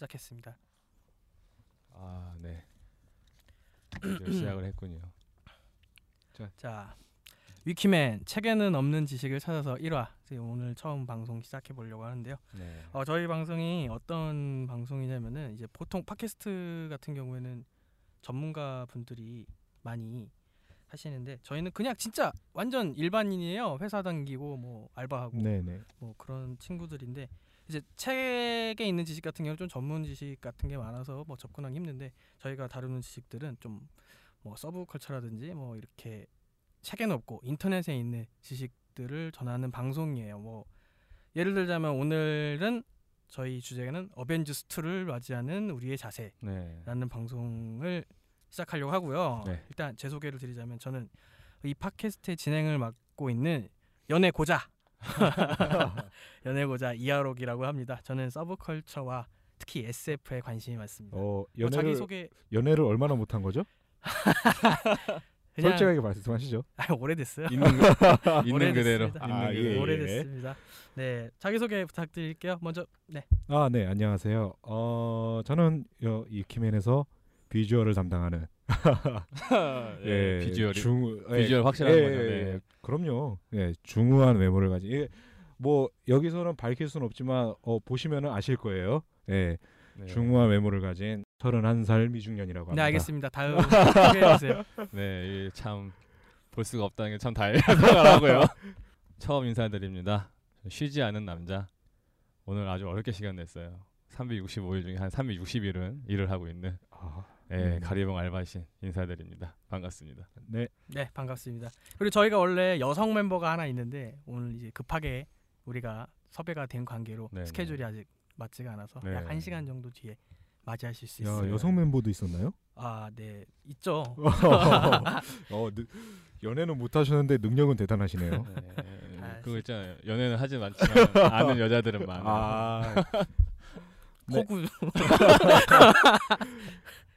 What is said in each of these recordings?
시작했습니다. 아 네. 시작을 했군요. 자, 위키맨 책에는 없는 지식을 찾아서 1화 지금 오늘 처음 방송 시작해 보려고 하는데요. 네. 어, 저희 방송이 어떤 방송이냐면은 이제 보통 팟캐스트 같은 경우에는 전문가 분들이 많이 하시는데 저희는 그냥 진짜 완전 일반인이에요. 회사 다니고 뭐 알바하고 네네. 뭐 그런 친구들인데 이제 책에 있는 지식 같은 경우 좀 전문 지식 같은 게 많아서 뭐 접근하기 힘든데 저희가 다루는 지식들은 좀 뭐 서브컬처라든지 뭐 이렇게 책에는 없고 인터넷에 있는 지식들을 전하는 방송이에요. 뭐 예를 들자면 오늘은 저희 주제는 어벤져스 2를 맞이하는 우리의 자세라는 네. 방송을 시작하려고 하고요. 네. 일단 제 소개를 드리자면 저는 이 팟캐스트의 진행을 맡고 있는 연애 고자 연애 고자 이하록이라고 합니다. 저는 서브컬처와 특히 SF에 관심이 많습니다. 어뭐 연애를 자기 소개 연애를 얼마나 못한 거죠? 그냥 솔직하게 말씀하시죠. 아, 오래됐어요. 있는 그, 있는 그대로. 있는 아. 예, 예. 오래됐습니다. 네 자기 소개 부탁드릴게요. 먼저 네 아, 네, 안녕하세요. 어, 저는 여, 이 키맨에서 비주얼을 담당하는 예, 비주얼이 중, 예, 비주얼 확실한 예, 거죠. 예, 네. 예. 그럼요. 예, 중후한 외모를 가진 예, 뭐 여기서는 밝힐 수는 없지만 어, 보시면은 아실 거예요. 예, 네. 중후한 외모를 가진 31살 미중년이라고 합니다. 네, 알겠습니다. 다음 소개해 주세요. 네, 참 볼 수가 없다는 게 참 다행하고요. 처음 인사드립니다. 쉬지 않은 남자. 오늘 아주 어렵게 시간 냈어요. 365일 중에 한 360일은 일을 하고 있는 아, 예, 음. 가리봉 알바신 인사드립니다. 반갑습니다. 네. 네 반갑습니다. 그리고 저희가 원래 여성 멤버가 하나 있는데 오늘 이제 급하게 우리가 섭외가 된 관계로 네, 스케줄이 아직 맞지가 않아서 네. 약한 시간 정도 뒤에 맞이하실 수 야, 있어요. 여성 멤버도 있었나요? 아, 네 있죠. 어, 느, 연애는 못 하셨는데 능력은 대단하시네요. 네, 아, 그거 있잖아요. 연애는 하지 않지만 아는 여자들은 많아. 아, 네. 호구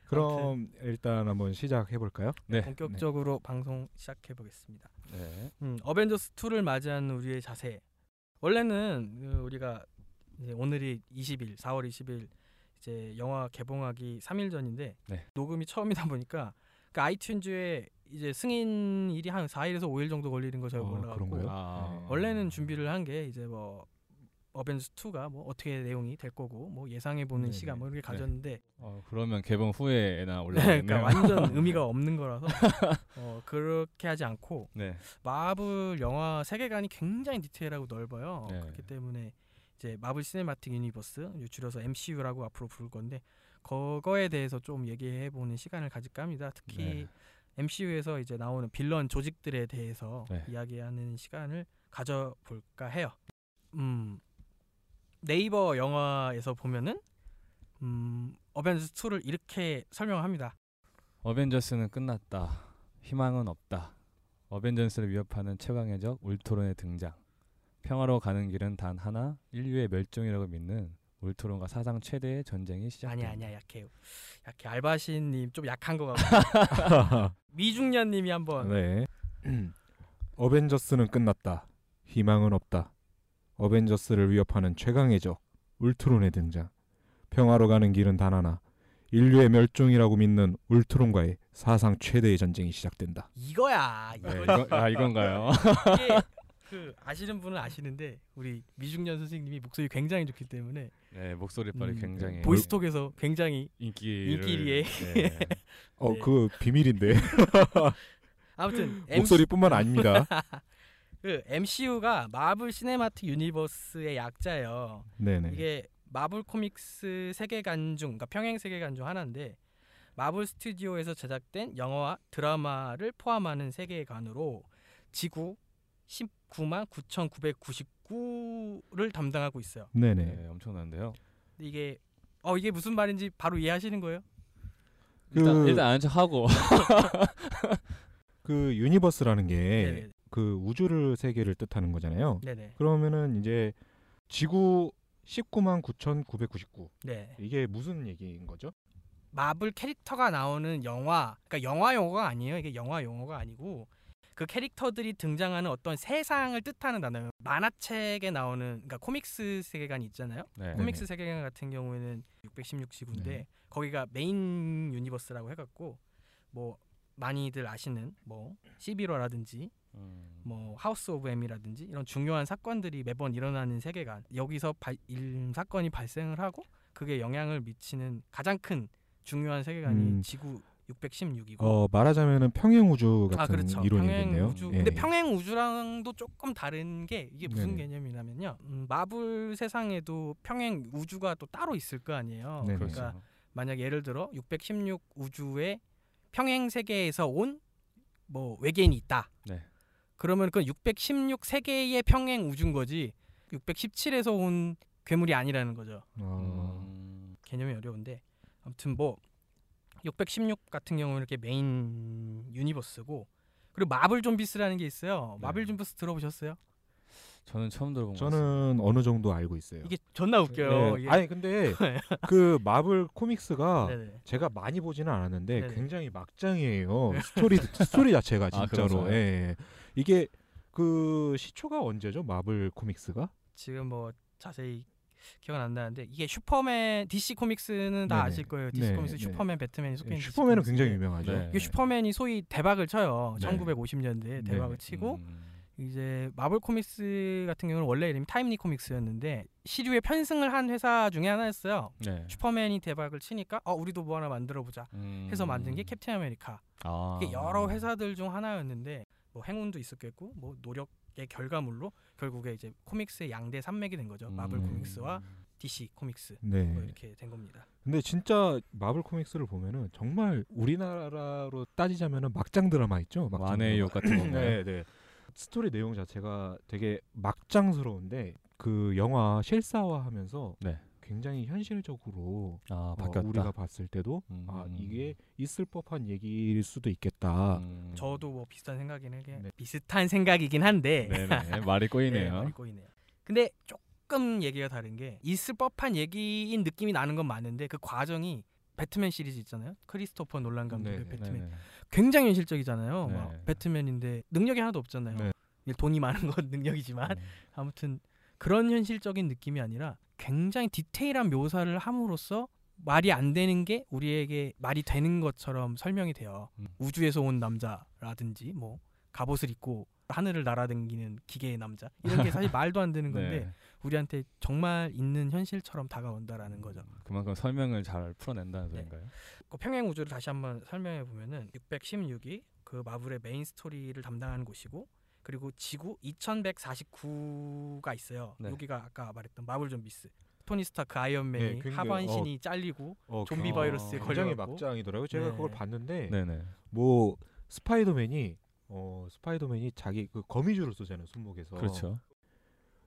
그럼 일단 한번 시작해 볼까요? 네. 본격적으로 방송 시작해 보겠습니다. 네. 음, 어벤져스 2를 맞이한 우리의 자세. 원래는 그 우리가 이제 오늘이 20일, 4월 20일 이제 영화 개봉하기 3일 전인데 네. 녹음이 처음이다 보니까 그 아이튠즈에 이제 승인일이 한 4일에서 5일 정도 걸리는 거 저희가 아, 올라갔고 그런가요? 아, 원래는 준비를 한 게 이제 뭐 어벤져스 2가 뭐 어떻게 내용이 될 거고 뭐 예상해 보는. 시간 뭐 이렇게 가졌는데 어, 그러면 개봉 후에나 네, 올라가겠네요. 그러니까 완전 의미가 없는 거라서 어, 그렇게 하지 않고 네. 마블 영화 세계관이 굉장히 디테일하고 넓어요. 네. 그렇기 때문에 이제 Marvel Cinematic Universe 줄여서 MCU라고 앞으로 부를 건데 그거에 대해서 좀 얘기해 보는 시간을 가질까 합니다. 특히 네. MCU에서 이제 나오는 빌런 조직들에 대해서 네. 이야기하는 시간을 가져볼까 해요. 음, 네이버 영화에서 보면은 음, 어벤져스 2를 이렇게 설명합니다. 어벤져스는 끝났다. 희망은 없다. 어벤져스를 위협하는 최강의 적 울트론의 등장. 평화로 가는 길은 단 하나. 인류의 멸종이라고 믿는 울트론과 사상 최대의 전쟁이 시작된다. 아니야 아니야 약해요. 약해 알바신님 좀 약한 거 같고 미중년님이 한번 네. 어벤져스는 끝났다. 희망은 없다. 어벤져스를 위협하는 최강의 적 울트론의 등장. 평화로 가는 길은 단 하나. 인류의 멸종이라고 믿는 울트론과의 사상 최대의 전쟁이 시작된다. 이거야. 네, 이거 이거, 아 이건가요? 이게 그 아시는 분은 아시는데 우리 미중년 선생님이 목소리 굉장히 좋기 때문에 네, 목소리 빨이 음, 굉장히 보이스톡에서 굉장히 인기를 인기리에. 네. 어, 네. 그 비밀인데 아무튼 목소리뿐만 아닙니다. 그 MCU가 Marvel Cinematic Universe의 약자예요. 네네. 이게 Marvel Comics 세계관 중, 그러니까 평행 세계관 중 하나인데 마블 스튜디오에서 제작된 영화와 드라마를 포함하는 세계관으로 지구 19만 9,999를 담당하고 있어요. 네네. 네, 엄청난데요. 이게 어 이게 무슨 말인지 바로 이해하시는 거예요? 일단 그- 일단 아는 척 하고 그 universe라는 게 네네. 그 우주를 세계를 뜻하는 거잖아요. 네네. 그러면은 이제 지구 19만 9,999 네. 이게 무슨 얘기인 거죠? 마블 캐릭터가 나오는 영화, 그러니까 영화 용어가 아니에요. 이게 영화 용어가 아니고 그 캐릭터들이 등장하는 어떤 세상을 뜻하는 단어예요. 만화책에 나오는 그러니까 comics 세계관이 있잖아요. 네. comics 세계관 같은 경우에는 616지구인데 네. 거기가 main universe라고 해갖고 뭐 많이들 아시는 뭐 Civil War라든지 음. 뭐 House of M이라든지 이런 중요한 사건들이 매번 일어나는 세계관 여기서 발, 일 사건이 발생을 하고 그게 영향을 미치는 가장 큰 중요한 세계관이 음. 지구 616이고 어 말하자면은 평행 우주 같은 아 그렇죠 이론이겠네요. 우주 예. 근데 평행 우주랑도 조금 다른 게 이게 무슨 네네. 개념이냐면요 음, 마블 세상에도 평행 우주가 또 따로 있을 거 아니에요 네네. 그러니까 그렇죠. 만약 예를 들어 616 우주의 평행 세계에서 온 뭐 외계인이 있다. 네. 그러면 그616 세계의 평행 우주인 거지. 617에서 온 괴물이 아니라는 거죠. 어, 음. 개념이 어려운데 아무튼 뭐 616 같은 경우는 이렇게 main universe고 그리고 Marvel Zombies라는 게 있어요. 네. Marvel Zombies 들어보셨어요? 저는 처음 들어본 것 같습니다. 저는 어느 정도 알고 있어요. 이게 존나 웃겨요. 네. 이게. 아니 근데 그 Marvel Comics가 네네. 제가 많이 보지는 않았는데 네네. 굉장히 막장이에요. 스토리 스토리 자체가 아, 진짜로. 예. 이게 그 시초가 언제죠? 마블 코믹스가? 지금 뭐 자세히 기억은 안 나는데 이게 슈퍼맨 DC 코믹스는 다 네네. 아실 거예요. DC 네, 코믹스 네. 슈퍼맨, 배트맨이 속해 예, 있는 슈퍼맨은 굉장히 유명하죠. 네. 이게 슈퍼맨이 소위 대박을 쳐요. 네. 1950년대에 대박을 치고 음. 이제 마블 코믹스 같은 경우는 원래 이름이 타임리 코믹스였는데 시류에 편승을 한 회사 중에 하나였어요. 네. 슈퍼맨이 대박을 치니까 어 우리도 뭐 하나 만들어 보자 음. 해서 만든 게 캡틴 아메리카. 아. 이게 여러 회사들 중 하나였는데 뭐 행운도 있었겠고 뭐 노력의 결과물로 결국에 이제 코믹스의 양대 산맥이 된 거죠. 마블 음. 코믹스와 DC 코믹스 네. 뭐 이렇게 된 겁니다. 근데 진짜 마블 코믹스를 보면은 정말 우리나라로 따지자면은 막장 드라마 있죠. 막장 만의 욕 같은. 건가요? 네, 네. 스토리 내용 자체가 되게 막장스러운데 그 영화 실사화하면서 네. 굉장히 현실적으로 아 어, 바뀌었다. 우리가 봤을 때도 음. 아 이게 있을 법한 얘기일 수도 있겠다. 음. 저도 뭐 비슷한 생각이긴 해. 네. 비슷한 생각이긴 한데 네네 말이 꼬이네요. 네, 많이 꼬이네요. 근데 조금 얘기가 다른 게 있을 법한 얘기인 느낌이 나는 건 맞는데 그 과정이 배트맨 시리즈 있잖아요. 크리스토퍼 놀란 감독의 네, 네. 배트맨 네네. 굉장히 현실적이잖아요. 네. 막 배트맨인데 능력이 하나도 없잖아요. 네. 돈이 많은 건 능력이지만 음. 아무튼 그런 현실적인 느낌이 아니라 굉장히 디테일한 묘사를 함으로써 말이 안 되는 게 우리에게 말이 되는 것처럼 설명이 돼요. 음. 우주에서 온 남자라든지 뭐 갑옷을 입고 하늘을 날아다니는 기계의 남자 이런 게 사실 말도 안 되는 건데 네. 우리한테 정말 있는 현실처럼 다가온다라는 거죠. 그만큼 설명을 잘 풀어낸다는 네. 소린가요? 그 평행 우주를 다시 한번 설명해 보면은 616이 그 마블의 메인 스토리를 담당하는 곳이고 그리고 지구 2149가 있어요. 네. 여기가 아까 말했던 마블 좀비스. 토니 스타크 아이언맨이 네, 굉장히- 하반 신이 잘리고 어, 좀비 굉장히- 바이러스에 굉장히 걸려갖고. 막장이더라고요. 제가 네. 그걸 봤는데 네네. 뭐 스파이더맨이 어 스파이더맨이 자기 그 거미줄을 쏘잖아요 손목에서 그렇죠.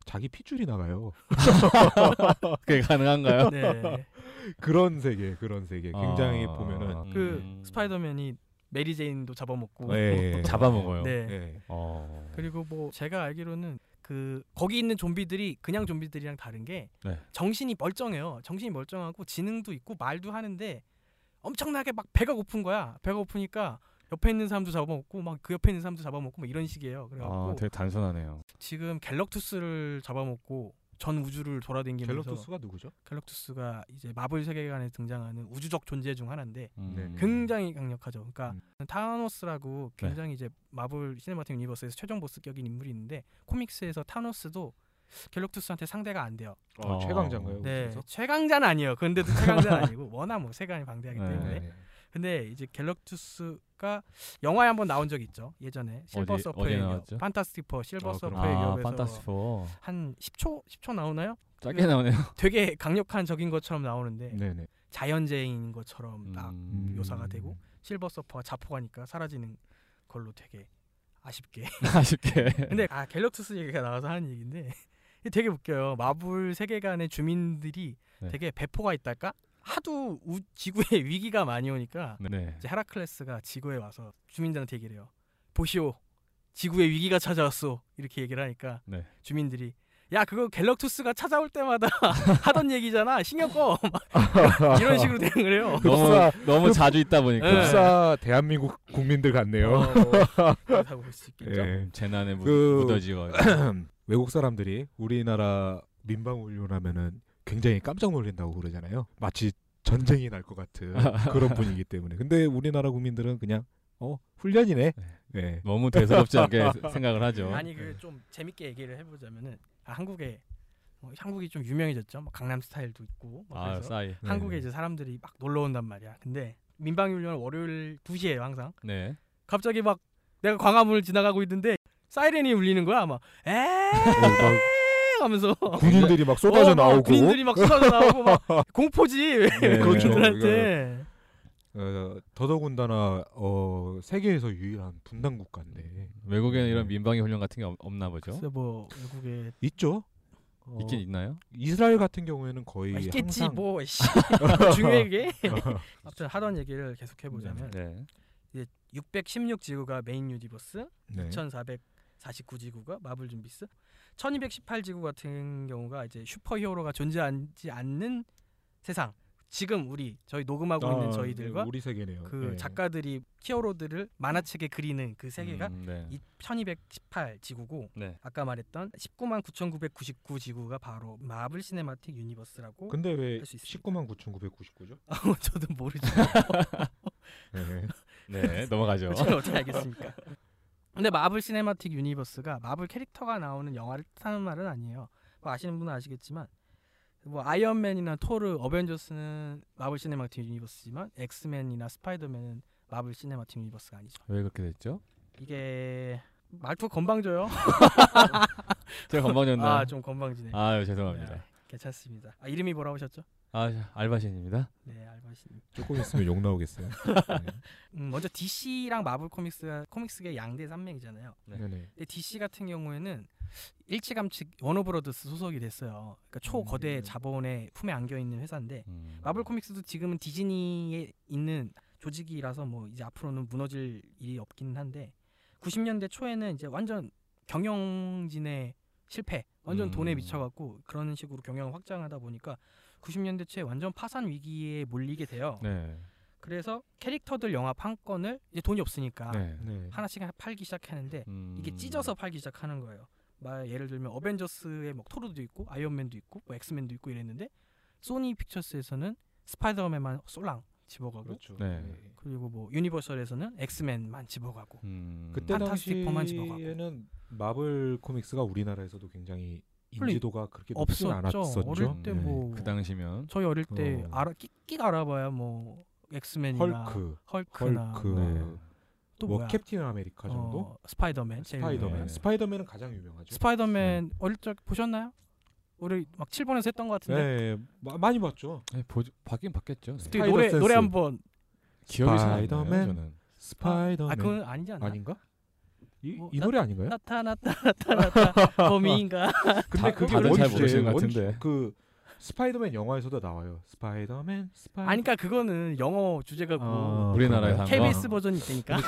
자기 핏줄이 나가요 그게 가능한가요? 네. 그런 세계 그런 세계 굉장히 아, 보면은 그 음. 스파이더맨이 메리 제인도 잡아먹고 예, 잡아먹어요. 네. 예. 어. 그리고 뭐 제가 알기로는 그 거기 있는 좀비들이 그냥 좀비들이랑 다른 게 네. 정신이 멀쩡해요. 정신이 멀쩡하고 지능도 있고 말도 하는데 엄청나게 막 배가 고픈 거야. 배가 고프니까 옆에 있는 사람도 잡아먹고 막 그 옆에 있는 사람도 잡아먹고 막 이런 식이에요. 그래갖고 아, 되게 단순하네요. 지금 갤럭투스를 잡아먹고 전 우주를 돌아다니면서 갤럭투스가 누구죠? 갤럭투스가 이제 마블 세계관에 등장하는 우주적 존재 중 하나인데 음. 네네. 굉장히 강력하죠. 그러니까 음. 타노스라고 네. 굉장히 이제 마블 시네마틱 유니버스에서 최종 보스격인 인물이 있는데 코믹스에서 타노스도 갤럭투스한테 상대가 안 돼요. 어, 어. 최강자인가요? 네? 최강자는 아니에요. 그런데도 최강자는 아니고 워낙 뭐 세계관이 방대하기 네. 때문에. 네. 근데 이제 갤럭투스가 영화에 한번 나온 적 있죠. 예전에 실버 서퍼의? 판타스틱 포 실버 아, 서퍼의. 아, 위협에서 판타스포. 한 10초 10초 나오나요? 짧게 나오네요. 되게 강력한 적인 것처럼 나오는데 네네. 자연재해인 것처럼 딱 음. 묘사가 되고 실버 서퍼가 자포가니까 사라지는 걸로 되게 아쉽게. 아쉽게. 근데 아 갤럭투스 얘기가 나와서 하는 얘기인데 되게 웃겨요. 마블 세계관의 주민들이 네. 되게 배포가 있달까? 하도 우, 지구에 위기가 많이 오니까 네. 이제 헤라클레스가 지구에 와서 주민들한테 얘기를 해요. 보시오. 지구에 위기가 찾아왔어. 이렇게 얘기를 하니까 네. 주민들이 야 그거 갤럭투스가 찾아올 때마다 하던 얘기잖아 신경 꺼막 이런 식으로 대응을 해요. 너무 너무 자주 있다 보니까 네. 흡사 대한민국 국민들 같네요. 어, 뭐 그렇다고 볼수 있겠죠. 예. 재난에 묻, 그- 묻어지고 외국 사람들이 우리나라 민방 훈련하면은 굉장히 깜짝 놀란다고 그러잖아요. 마치 전쟁이 날 것 같은 그런 분위기 때문에. 근데 우리나라 국민들은 그냥 어 훈련이네. 네. 너무 대수롭지 않게 생각을 하죠. 아니 그 좀 재밌게 얘기를 해보자면은 아, 한국에 뭐 한국이 좀 유명해졌죠. 뭐 강남 스타일도 있고 뭐아 그래서 싸이. 한국에 이제 사람들이 막 놀러 온단 말이야. 근데 민방위훈련 월요일 2시에 항상 네. 갑자기 막 내가 광화문을 지나가고 있는데 사이렌이 울리는 거야. 막 에. 막 하면서 군인들이 막 쏟아져 어, 막 나오고 군인들이 막 쏟아져 나오고 막 공포지 네. 그렇죠. 군인들한테 어, 더더군다나 어, 세계에서 유일한 분단 국가인데 외국에는 이런 민방위 훈련 같은 게 없, 없나 보죠. 글쎄 뭐 외국에 있죠. 어, 있긴 있나요? 이스라엘 같은 경우에는 거의 아, 있겠지 항상 뭐 씨. 중요하게 아무튼 하던 얘기를 계속 해보자면 네. 616 지구가 메인 유니버스 네. 2149지구가 마블 좀비스 1218지구 같은 경우가 이제 슈퍼히어로가 존재하지 않는 세상 지금 우리 저희 녹음하고 있는 아, 저희들과 우리 세계네요. 그 네. 작가들이 히어로들을 만화책에 그리는 그 세계가 음, 네. 이 1218 지구고 네. 아까 말했던 19만 9,999 지구가 바로 마블 시네마틱 유니버스라고 근데 왜 할수 있습니다. 19만 9,999죠? 저도 모르죠. 네. 네. 넘어가죠. 제가 어떻게 알겠습니까? 근데 마블 시네마틱 유니버스가 마블 캐릭터가 나오는 영화를 뜻하는 말은 아니에요. 뭐 아시는 분은 아시겠지만 뭐 아이언맨이나 토르, 어벤져스는 마블 시네마틱 유니버스지만 엑스맨이나 스파이더맨은 마블 시네마틱 유니버스가 아니죠. 왜 그렇게 됐죠? 이게 말투 건방져요. 제가 건방졌나? 아좀 건방지네. 아유 죄송합니다. 네, 괜찮습니다. 아, 이름이 뭐라고 하셨죠? 아 알바신입니다. 네 알바신. 조금 있으면 욕 나오겠어요. 네. 음, 먼저 DC랑 마블 코믹스가 코믹스계 양대 산맥이잖아요. 네. 네네. 근데 DC 같은 경우에는 일찌감치 워너브러더스 소속이 됐어요. 그러니까 초거대 음. 자본의 품에 안겨 있는 회사인데 음. 마블 코믹스도 지금은 디즈니에 있는 조직이라서 뭐 이제 앞으로는 무너질 일이 없긴 한데 90년대 초에는 이제 완전 경영진의 실패, 완전 음. 돈에 미쳐갖고 그런 식으로 경영을 확장하다 보니까 90년대 초에 완전 파산 위기에 몰리게 돼요. 네. 그래서 캐릭터들 영화 판권을 이제 돈이 없으니까 네. 네. 하나씩 팔기 시작하는데 음. 이게 찢어서 팔기 시작하는 거예요. 말 예를 들면 어벤져스에 뭐 토르도 있고 아이언맨도 있고 뭐 엑스맨도 있고 이랬는데 소니 픽처스에서는 스파이더맨만 홀랑 집어가고 그렇죠. 네. 그리고 뭐 유니버설에서는 엑스맨만 집어가고 음. 그때 당시에는 마블 코믹스가 우리나라에서도 굉장히 인지도가 그렇게 없었죠. 않았었죠. 어릴 때 네. 뭐그 당시면 저희 어릴 때 어. 알아 끽끽 알아봐야 뭐 엑스맨이나 헐크, 헐크나 헐크, 뭐, 또뭐 뭐야 캡틴 아메리카 정도, 어, 스파이더맨 스파이더맨. 네. 스파이더맨은 가장 유명하죠. 스파이더맨 어릴 적 보셨나요? 우리 막 7번에서 했던 것 같은데 네, 마, 많이 봤죠. 네, 보, 바뀐 바뀌었죠. 네. 그 노래 스파이더 노래 센스. 한번 기억이 잘안 나요. 스파이더맨. 저는. 스파이더맨 아 그건 아니지 않나? 아닌가? 이, 뭐, 이 나- 노래 아닌가요? 나타났다 나타났다 범인가 근데 다- 그게 다들 원잘 모르시는 것원 같은데. 주- 그 스파이더맨 영화에서도 나와요. 스파이더맨, 스파이더. 아니 그러니까 그거는 영어 주제가고 아, 우리나라에서? KBS 버전이 있으니까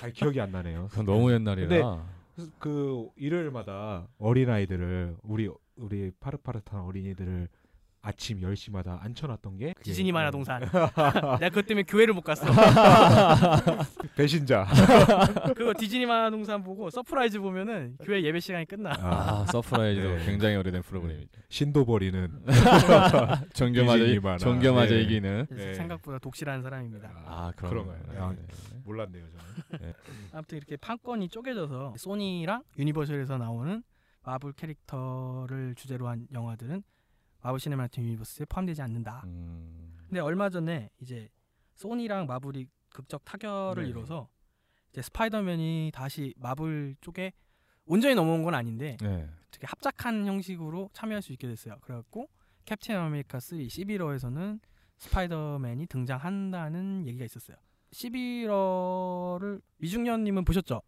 잘 기억이 안 나네요. 너무 옛날이라. 그 일요일마다 어린 아이들을 우리 우리 파릇파릇한 어린이들을 아침 10시마다 앉혀놨던 게 만화 네. 동산 내가 그것 때문에 교회를 못 갔어 배신자. 그거 디즈니 만화 동산 보고 서프라이즈 보면은 교회 예배 시간이 끝나 아, 아 서프라이즈도 네. 굉장히 오래된 프로그램이죠. 신도 버리는 만화. 종교마저 네. 이기는. 네. 생각보다 독실한 사람입니다 아 그런가요? 아, 네, 네. 몰랐네요 저는. 아무튼 이렇게 판권이 쪼개져서 소니랑 유니버셜에서 나오는 마블 캐릭터를 주제로 한 영화들은 마블 시네마틱 유니버스에 포함되지 않는다 음. 근데 얼마 전에 이제 소니랑 마블이 극적 타결을 네네. 이뤄서 이제 스파이더맨이 다시 마블 쪽에 온전히 넘어온 건 아닌데 네. 되게 합작한 형식으로 참여할 수 있게 됐어요. 그래갖고 캡틴 아메리카 3 시빌 워에서는 스파이더맨이 등장한다는 얘기가 있었어요. 11월을 미중년님은 보셨죠?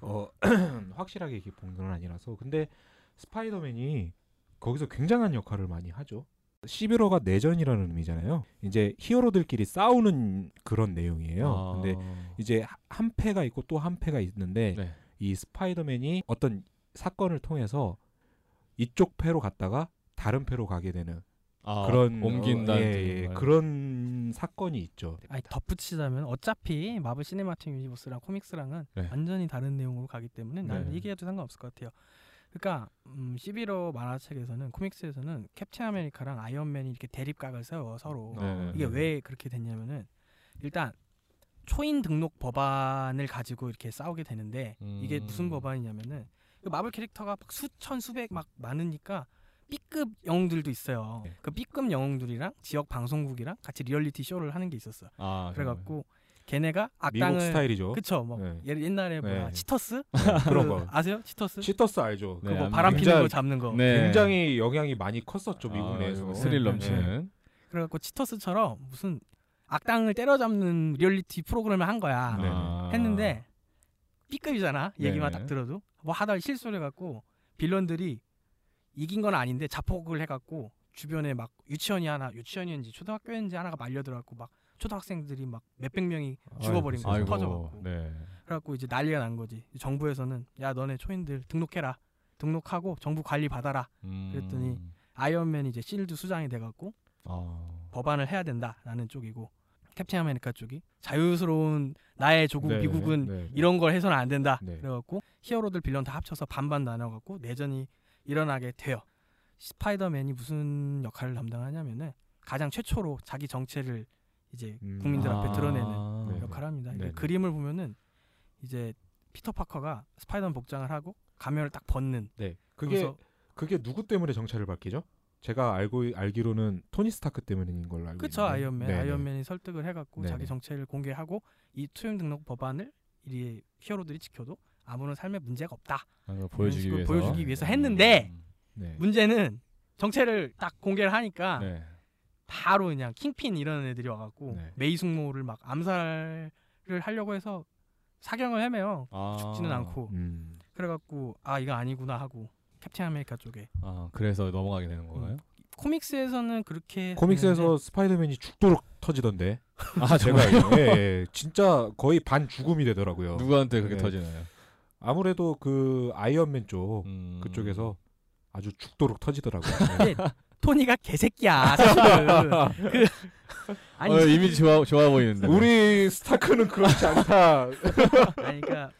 어 확실하게 건 아니라서 근데 스파이더맨이 거기서 굉장한 역할을 많이 하죠. 11호가 내전이라는 의미잖아요. 이제 히어로들끼리 싸우는 그런 내용이에요. 아. 근데 이제 한 패가 있고 또 한 패가 있는데 네. 이 스파이더맨이 어떤 사건을 통해서 이쪽 패로 갔다가 다른 패로 가게 되는 아, 그런 옮긴다는 어, 예, 예, 말. 그런 사건이 있죠. 아니 덧붙이자면 어차피 마블 시네마틱 유니버스랑 코믹스랑은 네. 완전히 다른 내용으로 가기 때문에 나는 네. 얘기해도 상관없을 것 같아요. 그러니까 음, 11호 만화책에서는 코믹스에서는 캡틴 아메리카랑 아이언맨이 이렇게 대립각을 세워 서로 네. 이게 왜 그렇게 됐냐면은 일단 초인 등록 법안을 가지고 이렇게 싸우게 되는데 이게 음. 무슨 법안이냐면은 그 마블 캐릭터가 막 수천 수백 막 많으니까 B급 영웅들도 있어요. 네. 그 B급 영웅들이랑 지역 방송국이랑 같이 리얼리티 쇼를 하는 게 있었어. 아, 그래갖고 걔네가 미국 악당을 스타일이죠. 그쵸 뭐 네. 옛- 옛날에 뭐야 네. 치터스 그런 그 거. 아세요 치터스 치터스 알죠. 네, 그거 아마 바람 피는 거 잡는 거 네. 굉장히 영향이 많이 컸었죠 미국 아, 내에서. 스릴 네, 넘치는. 그래갖고 치터스처럼 무슨 악당을 때려잡는 리얼리티 프로그램을 한 거야 네. 아. 했는데 B급이잖아 얘기만 네. 딱 들어도 뭐 하다 실수를 해갖고 빌런들이 이긴 건 아닌데 자폭을 해갖고 주변에 막 유치원이 하나 유치원이었는지 초등학교였는지 하나가 말려들어갖고 막 초등학생들이 막 몇백 명이 죽어버린 아이고. 터져갖고 네. 그래갖고 이제 난리가 난 거지 정부에서는 야 너네 초인들 등록해라 등록하고 정부 관리 받아라 음. 그랬더니 아이언맨이 이제 실드 수장이 돼갖고 아. 법안을 해야 된다라는 쪽이고 캡틴 아메리카 쪽이 자유스러운 나의 조국 네, 미국은 네. 이런 걸 해서는 안 된다. 네. 그래갖고 히어로들 빌런 다 합쳐서 반반 나눠갖고 내전이 일어나게 돼요. 스파이더맨이 무슨 역할을 담당하냐면은 가장 최초로 자기 정체를 이제 음. 국민들 앞에 아. 드러내는 네. 역할을 합니다. 이게 네네. 그림을 보면은 이제 피터 파커가 스파이더맨 복장을 하고 가면을 딱 벗는. 네. 그게 그게 누구 때문에 정체를 밝히죠? 제가 알고 알기로는 토니 스타크 때문인 걸로 알고 그쵸 있는데. 아이언맨 네네. 아이언맨이 설득을 해 갖고 네네. 자기 정체를 공개하고 이 초인 등록 법안을 이 히어로들이 지켜도 아무런 삶에 문제가 없다. 걸 보여주기 위해서. 보여주기 위해서 했는데 음. 네. 문제는 정체를 딱 공개를 하니까 네. 바로 그냥 킹핀 이런 애들이 와갖고 네. 메이 숙모를 막 암살을 하려고 해서 사경을 헤매요. 아. 죽지는 않고 음. 그래갖고 아 이거 아니구나 하고 캡틴 아메리카 쪽에 아, 그래서 넘어가게 되는 건가요? 코믹스에서는 그렇게 코믹스에서 했는데 스파이더맨이 죽도록 터지던데. 아, 제가. 예, 예. 진짜 거의 반 죽음이 되더라고요. 누구한테 그렇게 네. 터지나요? 아무래도 그 아이언맨 쪽 음. 그쪽에서 아주 죽도록 터지더라고요. 근데 토니가 개새끼야 사실은 그 아니 어, 이미지 좋아 좋아 보이는데. 우리 스타크는 그렇지 않다. 아니 그러니까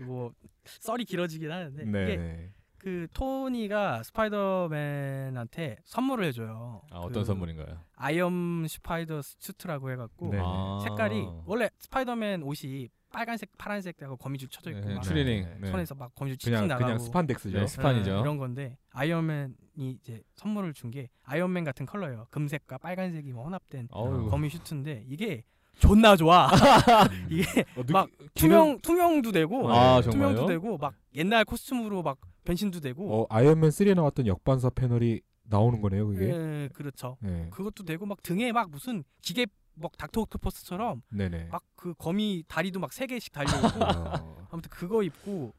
뭐 썰이 길어지긴 하는데 네. 그 토니가 스파이더맨한테 선물을 해줘요. 아, 어떤 그 선물인가요? 아이언 스파이더 수트라고 해갖고 네. 아. 색깔이 원래 스파이더맨 옷이 빨간색, 파란색하고 거미줄 쳐져 있고 네, 막 추리닝. 네. 네. 손에서 막 거미줄 칙칙 나가고 그냥 스판덱스죠. 네, 스판이죠. 네, 이런 건데 아이언맨이 이제 선물을 준 게 아이언맨 같은 컬러예요. 금색과 빨간색이 뭐 혼합된 어우. 거미 슈트인데 이게 존나 좋아. 이게 어, 느- 막 투명 투명도 되고 아, 투명도? 되고 막 옛날 코스튬으로 막 변신도 되고 어, 아이언맨 3에 나왔던 역반사 패널이 나오는 거네요, 그게. 예, 그렇죠. 네. 그것도 되고 막 등에 막 무슨 기계 막 닥터 옥토퍼스처럼. 막 그 거미 다리도 막 세 개씩 달려 있고 어, 아무튼 그거 입고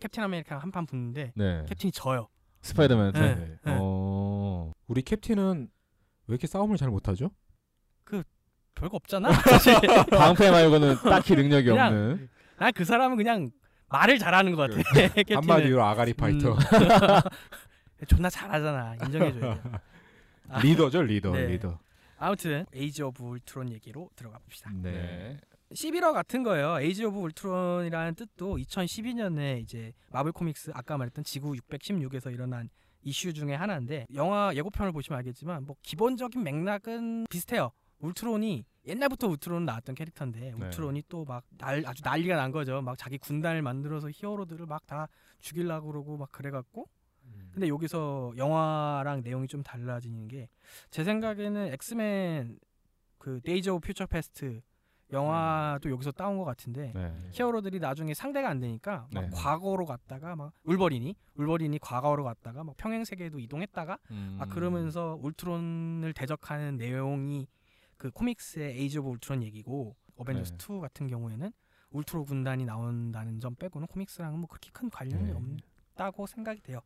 캡틴 아메리카랑 한판 붙는데 네. 캡틴이 져요. 스파이더맨한테. 네. 네. 네. 어. 우리 캡틴은 왜 이렇게 싸움을 잘 못하죠? 별거 없잖아. 방패 말고는 딱히 능력이 그냥 없는. 난 그 사람은 그냥 말을 잘하는 것 같아. 캡틴은 한마디로 아가리 파이터. 음. 존나 잘하잖아. 인정해줘야 돼. 아, 리더죠, 리더, 네. 리더. 아무튼 에이지 오브 울트론 얘기로 들어가 봅시다. 네. 11화 같은 거예요. 에이지 오브 울트론이라는 뜻도 2012년에 이제 마블 코믹스 아까 말했던 지구 616에서 일어난 이슈 중에 하나인데 영화 예고편을 보시면 알겠지만 뭐 기본적인 맥락은 비슷해요. 울트론이 옛날부터 울트론 나왔던 캐릭터인데 네. 울트론이 또막 아주 난리가 난 거죠. 막 자기 군단을 만들어서 히어로들을 막 다 죽이려고 그러고 막 그래갖고 근데 여기서 영화랑 내용이 좀 달라지는 게 제 생각에는 엑스맨 그 데이즈 오브 퓨처 패스트 영화도 여기서 따온 것 같은데 네. 히어로들이 나중에 상대가 안 되니까 막 네. 과거로 갔다가 막 울버린이 울버린이 과거로 갔다가 막 평행 세계도 이동했다가 음. 막 그러면서 울트론을 대적하는 내용이 그 코믹스의 에이지 오브 울트론 얘기고 어벤져스 네. 2 같은 경우에는 울트론 군단이 나온다는 점 빼고는 코믹스랑은 뭐 그렇게 큰 관련이 네. 없다고 생각이 돼요.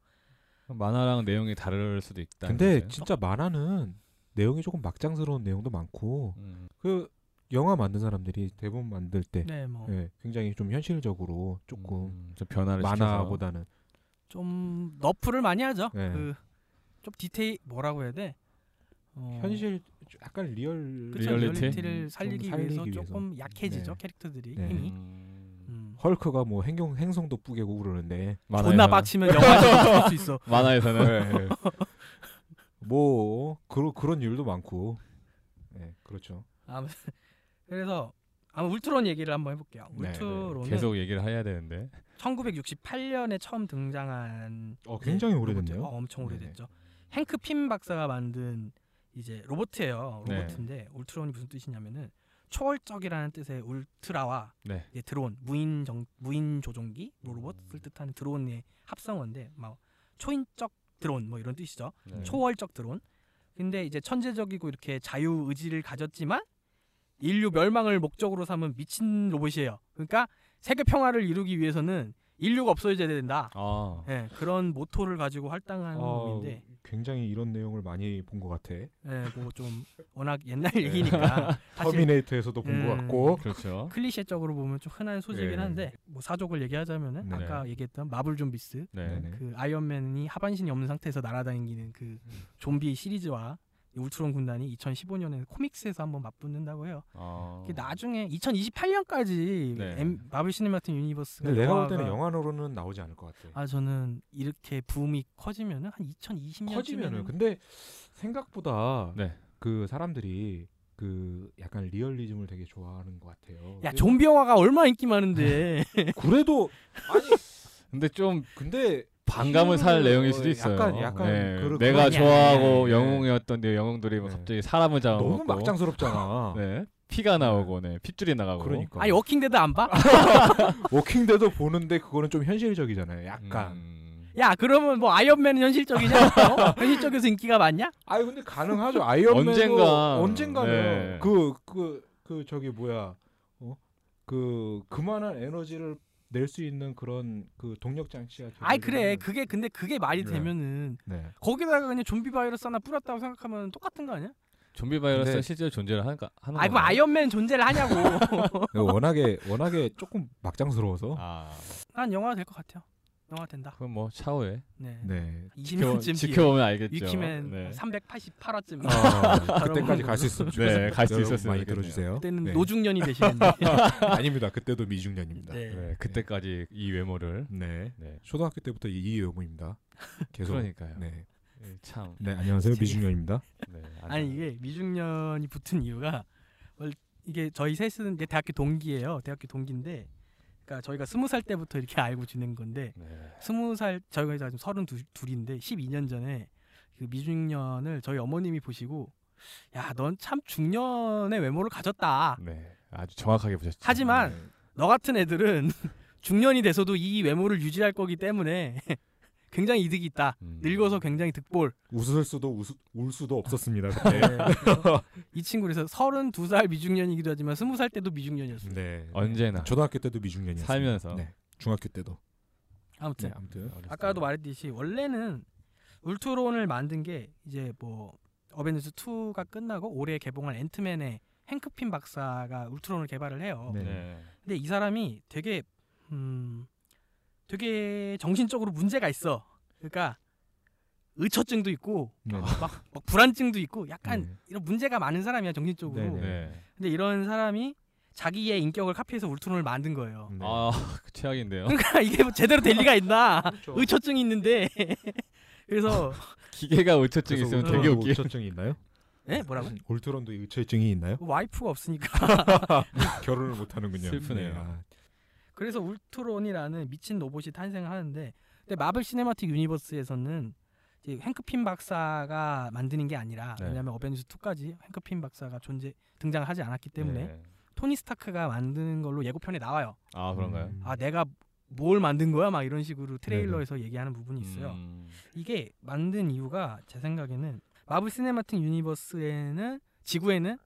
만화랑 내용이 다를 수도 있다. 근데 진짜 만화는 내용이 조금 막장스러운 내용도 많고 음. 그 영화 만든 사람들이 대본 만들 때 네, 뭐 예, 굉장히 좀 현실적으로 조금 음, 좀 변화를 시켜서. 만화보다는 좀 nerf를 많이 하죠. 네. 그좀 디테일 뭐라고 해야 돼? 어, 현실 약간 리얼 그쵸, 리얼리티? 좀 살리기, 살리기 위해서, 위해서. 조금 약해지죠 네. 캐릭터들이 네. 힘이. 음. 음. 헐크가 뭐 행동 행성도 뿌개고 그러는데 존나 만화에서는- 빡치면 영화에서 볼수 있어. 만화에서는 예, 예. 뭐 그런 그런 일도 많고 예 그렇죠 아무튼 그래서 아마 울트론 얘기를 한번 해볼게요. 네, 네. 울트론은 계속 얘기를 해야 되는데. 1968년에 처음 등장한 어 굉장히. 오래됐네요 어, 엄청 네네. 오래됐죠. 행크 핀 박사가 만든 이제 로봇이에요. 네. 로봇인데 울트론이 무슨 뜻이냐면은 초월적이라는 뜻의 울트라와 네. 이제 드론 무인 정 무인 조종기 뭐 음. 로봇을 뜻하는 드론의 합성어인데 막 초인적 드론 뭐 이런 뜻이죠. 네. 초월적 드론. 근데 이제 천재적이고 이렇게 자유 의지를 가졌지만 인류 멸망을 목적으로 삼은 미친 로봇이에요. 그러니까 세계 평화를 이루기 위해서는 인류가 없어져야 된다. 아. 예, 그런 모토를 가지고 활동하는 어, 놈인데, 굉장히 이런 내용을 많이 본 것 같아 예, 뭐좀 워낙 옛날 얘기니까 사실 터미네이터에서도 본것 음. 같고 그렇죠. 클리셰적으로 보면 좀 흔한 소재긴 예. 한데 뭐 사족을 얘기하자면은 네. 아까 얘기했던 마블 좀비스 네. 그 아이언맨이 하반신이 없는 상태에서 날아다니는 그 좀비 시리즈와 이 울트론 군단이 2015년에 코믹스에서 한번 맞붙는다고 해요. 아. 나중에 2028년까지 네. 마블 시네마틱 유니버스가 내가 볼 때는 영화로는 나오지 않을 것 같아 아 저는 이렇게 붐이 커지면은 한 2020년 커지면은 근데 생각보다 네. 그 사람들이 그 약간 리얼리즘을 되게 좋아하는 것 같아요 야 좀비 영화가 얼마나 인기 많은데 그래도 아니 근데 좀 근데 반감을 살 힘을- 내용일 수도 어, 있어요. 약간- 약간 네. 그런- 내가 좋아하고 네. 영웅이었던 내 영웅들이 뭐 네. 갑자기 사람을 잡아먹고 너무 막장스럽잖아 네. 피가 나오고 네. 핏줄이 나가고 그러니까 아니 워킹데드 안 봐? 워킹데드 보는데 그거는 좀 현실적이잖아요. 약간. 음. 야 그러면 뭐 아이언맨은 현실적이냐? 어? 현실적에서 인기가 많냐? 아니 근데 가능하죠. 아이언맨도 언젠가. 언젠가는 네. 그그그 저기 뭐야 어? 그 그만한 에너지를 낼 수 있는 그런 그 동력 장치가 아이 그래 그게 근데 그게 말이 네. 되면은 네. 거기다가 그냥 좀비 바이러스 하나 뿌렸다고 생각하면 똑같은 거 아니야? 좀비 바이러스가 근데- 실제로 존재를 하는가 하는 아이 그 건가요? 아이언맨 존재를 하냐고. 워낙에 워낙에 조금 막장스러워서 아. 난 영화 될것 같아요. 영화 된다. 그럼 뭐 차후에 네. 네. 20년쯤 뒤에 지켜보 면 알겠죠. 위키맨 네. 388화쯤 어, 그때까지 갈 수 있으면 네, 좋겠습니다. 갈수 여러분 있었으면 많이. 들어주세요. 그때는 네. 노중년이 되시는데. 아닙니다. 그때도 미중년입니다. 네. 네, 그때까지 이 외모를 네. 네. 초등학교 때부터 이 외모입니다. 계속. 그러니까요. 네. 예, 참. 네, 안녕하세요. 미중년입니다. 네, 아니 이게 미중년이 붙은 이유가 원- 이게 저희 셋은 이제 대학교 동기예요. 대학교 동기인데, 그러니까 저희가 스무 살 때부터 이렇게 알고 지낸 건데 네. 스무 살 저희가 지금 서른 둘인데 12년 전에 그 미중년을 저희 어머님이 보시고 야 넌 참 중년의 외모를 가졌다. 네. 아주 정확하게 보셨죠. 하지만 네. 너 같은 애들은 중년이 돼서도 이 외모를 유지할 거기 때문에 굉장히 이득이 있다. 음. 늙어서 굉장히 득볼. 웃을 수도 웃, 울 수도 없었습니다. 네. 이 친구 그래서 32살 미중년이기도 하지만 20살 때도 미중년이었어요. 네. 언제나 초등학교 때도 미중년이었어요. 살면서. 네. 중학교 때도. 아무튼 네, 아무튼. 아까도 때. 말했듯이 원래는 울트론을 만든 게 이제 뭐 어벤져스 2가 끝나고 올해 개봉한 앤트맨의 행크핀 박사가 울트론을 개발을 해요. 네. 네. 근데 이 사람이 되게 음 되게 정신적으로 문제가 있어. 그러니까 의처증도 있고 네. 막, 막 불안증도 있고 약간 네. 이런 문제가 많은 사람이야 정신적으로. 네네. 네. 근데 이런 사람이 자기의 인격을 카피해서 울트론을 만든 거예요. 네. 아, 그 최악인데요. 그러니까 이게 뭐 제대로 될 리가 있나? 그렇죠. 의처증이 있는데 그래서 기계가 의처증 있으면 되게 웃기. 의처증이 있나요? 예 뭐라고? 울트론도 의처증이 있나요? 와이프가 없으니까 결혼을 못 하는군요. 슬프네요. 아, 그래서 울트론이라는 미친 로봇이 탄생하는데 근데 마블 시네마틱 유니버스에서는 이제 행크핀 박사가 만드는 게 아니라 네. 왜냐하면 어벤져스 2까지 행크핀 박사가 존재 등장하지 않았기 때문에 네. 토니 스타크가 만드는 걸로 예고편에 나와요. 아, 그런가요? 음. 아 내가 뭘 만든 거야? 막 이런 식으로 트레일러에서 얘기하는 부분이 있어요. 음. 이게 만든 이유가 제 생각에는 마블 시네마틱 유니버스에는 지구에는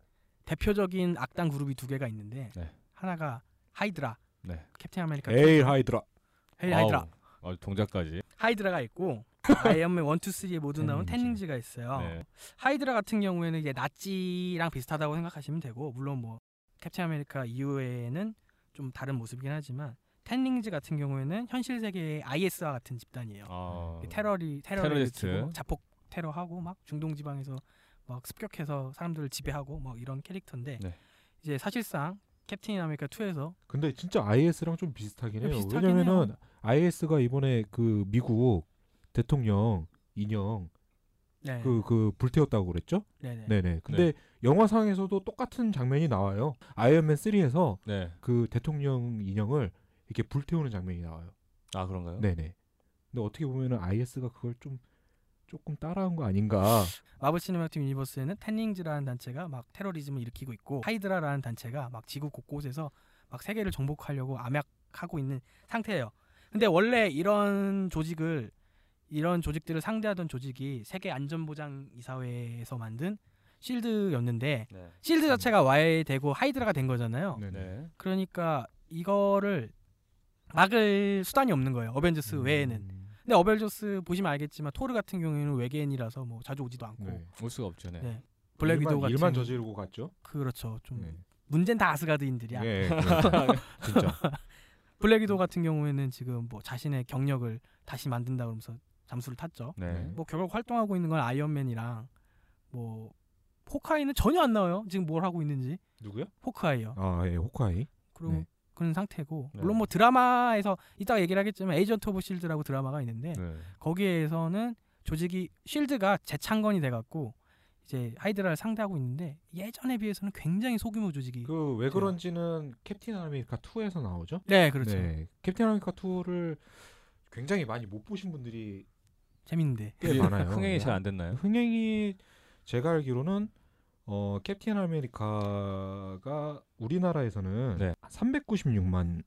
대표적인 악당 그룹이 두 개가 있는데 네. 하나가 하이드라, 네. 캡틴 아메리카, 헤일 하이드라. 헤일 하이드라, 아주 동작까지. 하이드라가 있고 아이언맨 1, 2, 3에 모두 나온. 텐 링즈가 있어요. 네. 하이드라 같은 경우에는 이게 나치랑 비슷하다고 생각하시면 되고 물론 뭐 캡틴 아메리카 이후에는 좀 다른 모습이긴 하지만 텐 링즈 같은 경우에는 현실 세계의 IS와 같은 집단이에요. 어, 테러리 테러리스트. 막 자폭 테러하고 막 중동 지방에서 막 습격해서 사람들을 지배하고 뭐 이런 캐릭터인데 네. 이제 사실상 캡틴 아메리카 2에서 근데 진짜 IS랑 좀 비슷하긴 해요. 비슷하긴 왜냐면은 해요. IS가 이번에 그 미국 대통령 인형 네. 그 그 불태웠다고 그랬죠? 네네. 네네. 근데 영화상에서도 똑같은 장면이 나와요. 아이언맨 3에서 네. 그 대통령 인형을 이렇게 불태우는 장면이 나와요. 아 그런가요? 네네. 근데 어떻게 보면은 IS가 그걸 좀 조금 따라한 거 아닌가? 마블 시네마틱 유니버스에는 텐 링즈라는 단체가 막 테러리즘을 일으키고 있고 하이드라라는 단체가 막 지구 곳곳에서 막 세계를 정복하려고 암약하고 있는 상태예요. 근데 원래 이런 조직을 이런 조직들을 상대하던 조직이 세계 안전보장 이사회에서 만든 실드였는데 네. 실드 자체가 와해되고 하이드라가 된 거잖아요. 네네. 네. 그러니까 이거를 막을 수단이 없는 거예요. 어벤져스 외에는. 음, 근데 어벤져스 보시면 알겠지만 토르 같은 경우에는 외계인이라서 뭐 자주 오지도 않고 네. 올 수가 없죠. 네. 네. 블랙 위도우 같은 일만 저지르고 갔죠. 그렇죠. 좀 네. 문제는 다 아스가드인들이야. 예, 그렇죠. 진짜. 블랙 위도우 같은 경우에는 지금 뭐 자신의 경력을 다시 만든다 그러면서 잠수를 탔죠. 네. 뭐 결국 활동하고 있는 건 아이언맨이랑 뭐 호크아이는 전혀 안 나와요. 지금 뭘 하고 있는지. 누구요? 호크아이요. 아, 예, 호크아이. 그리고 네. 그런 상태고 네. 물론 뭐 드라마에서 이따가 얘기를 하겠지만 에이전트 오브 실드라고 드라마가 있는데 네. 거기에서는 조직이 실드가 재창건이 돼갖고 이제 하이드라를 상대하고 있는데 예전에 비해서는 굉장히 소규모 조직이 그 왜 그런지는 캡틴 아메리카 2에서 나오죠. 네 그렇죠 네. 캡틴 아메리카 2를 굉장히 많이 못 보신 분들이 재밌는데 꽤 많아요. 흥행이 잘 안 됐나요? 흥행이 제가 알기로는 어 캡틴 아메리카가 우리나라에서는 네. 396만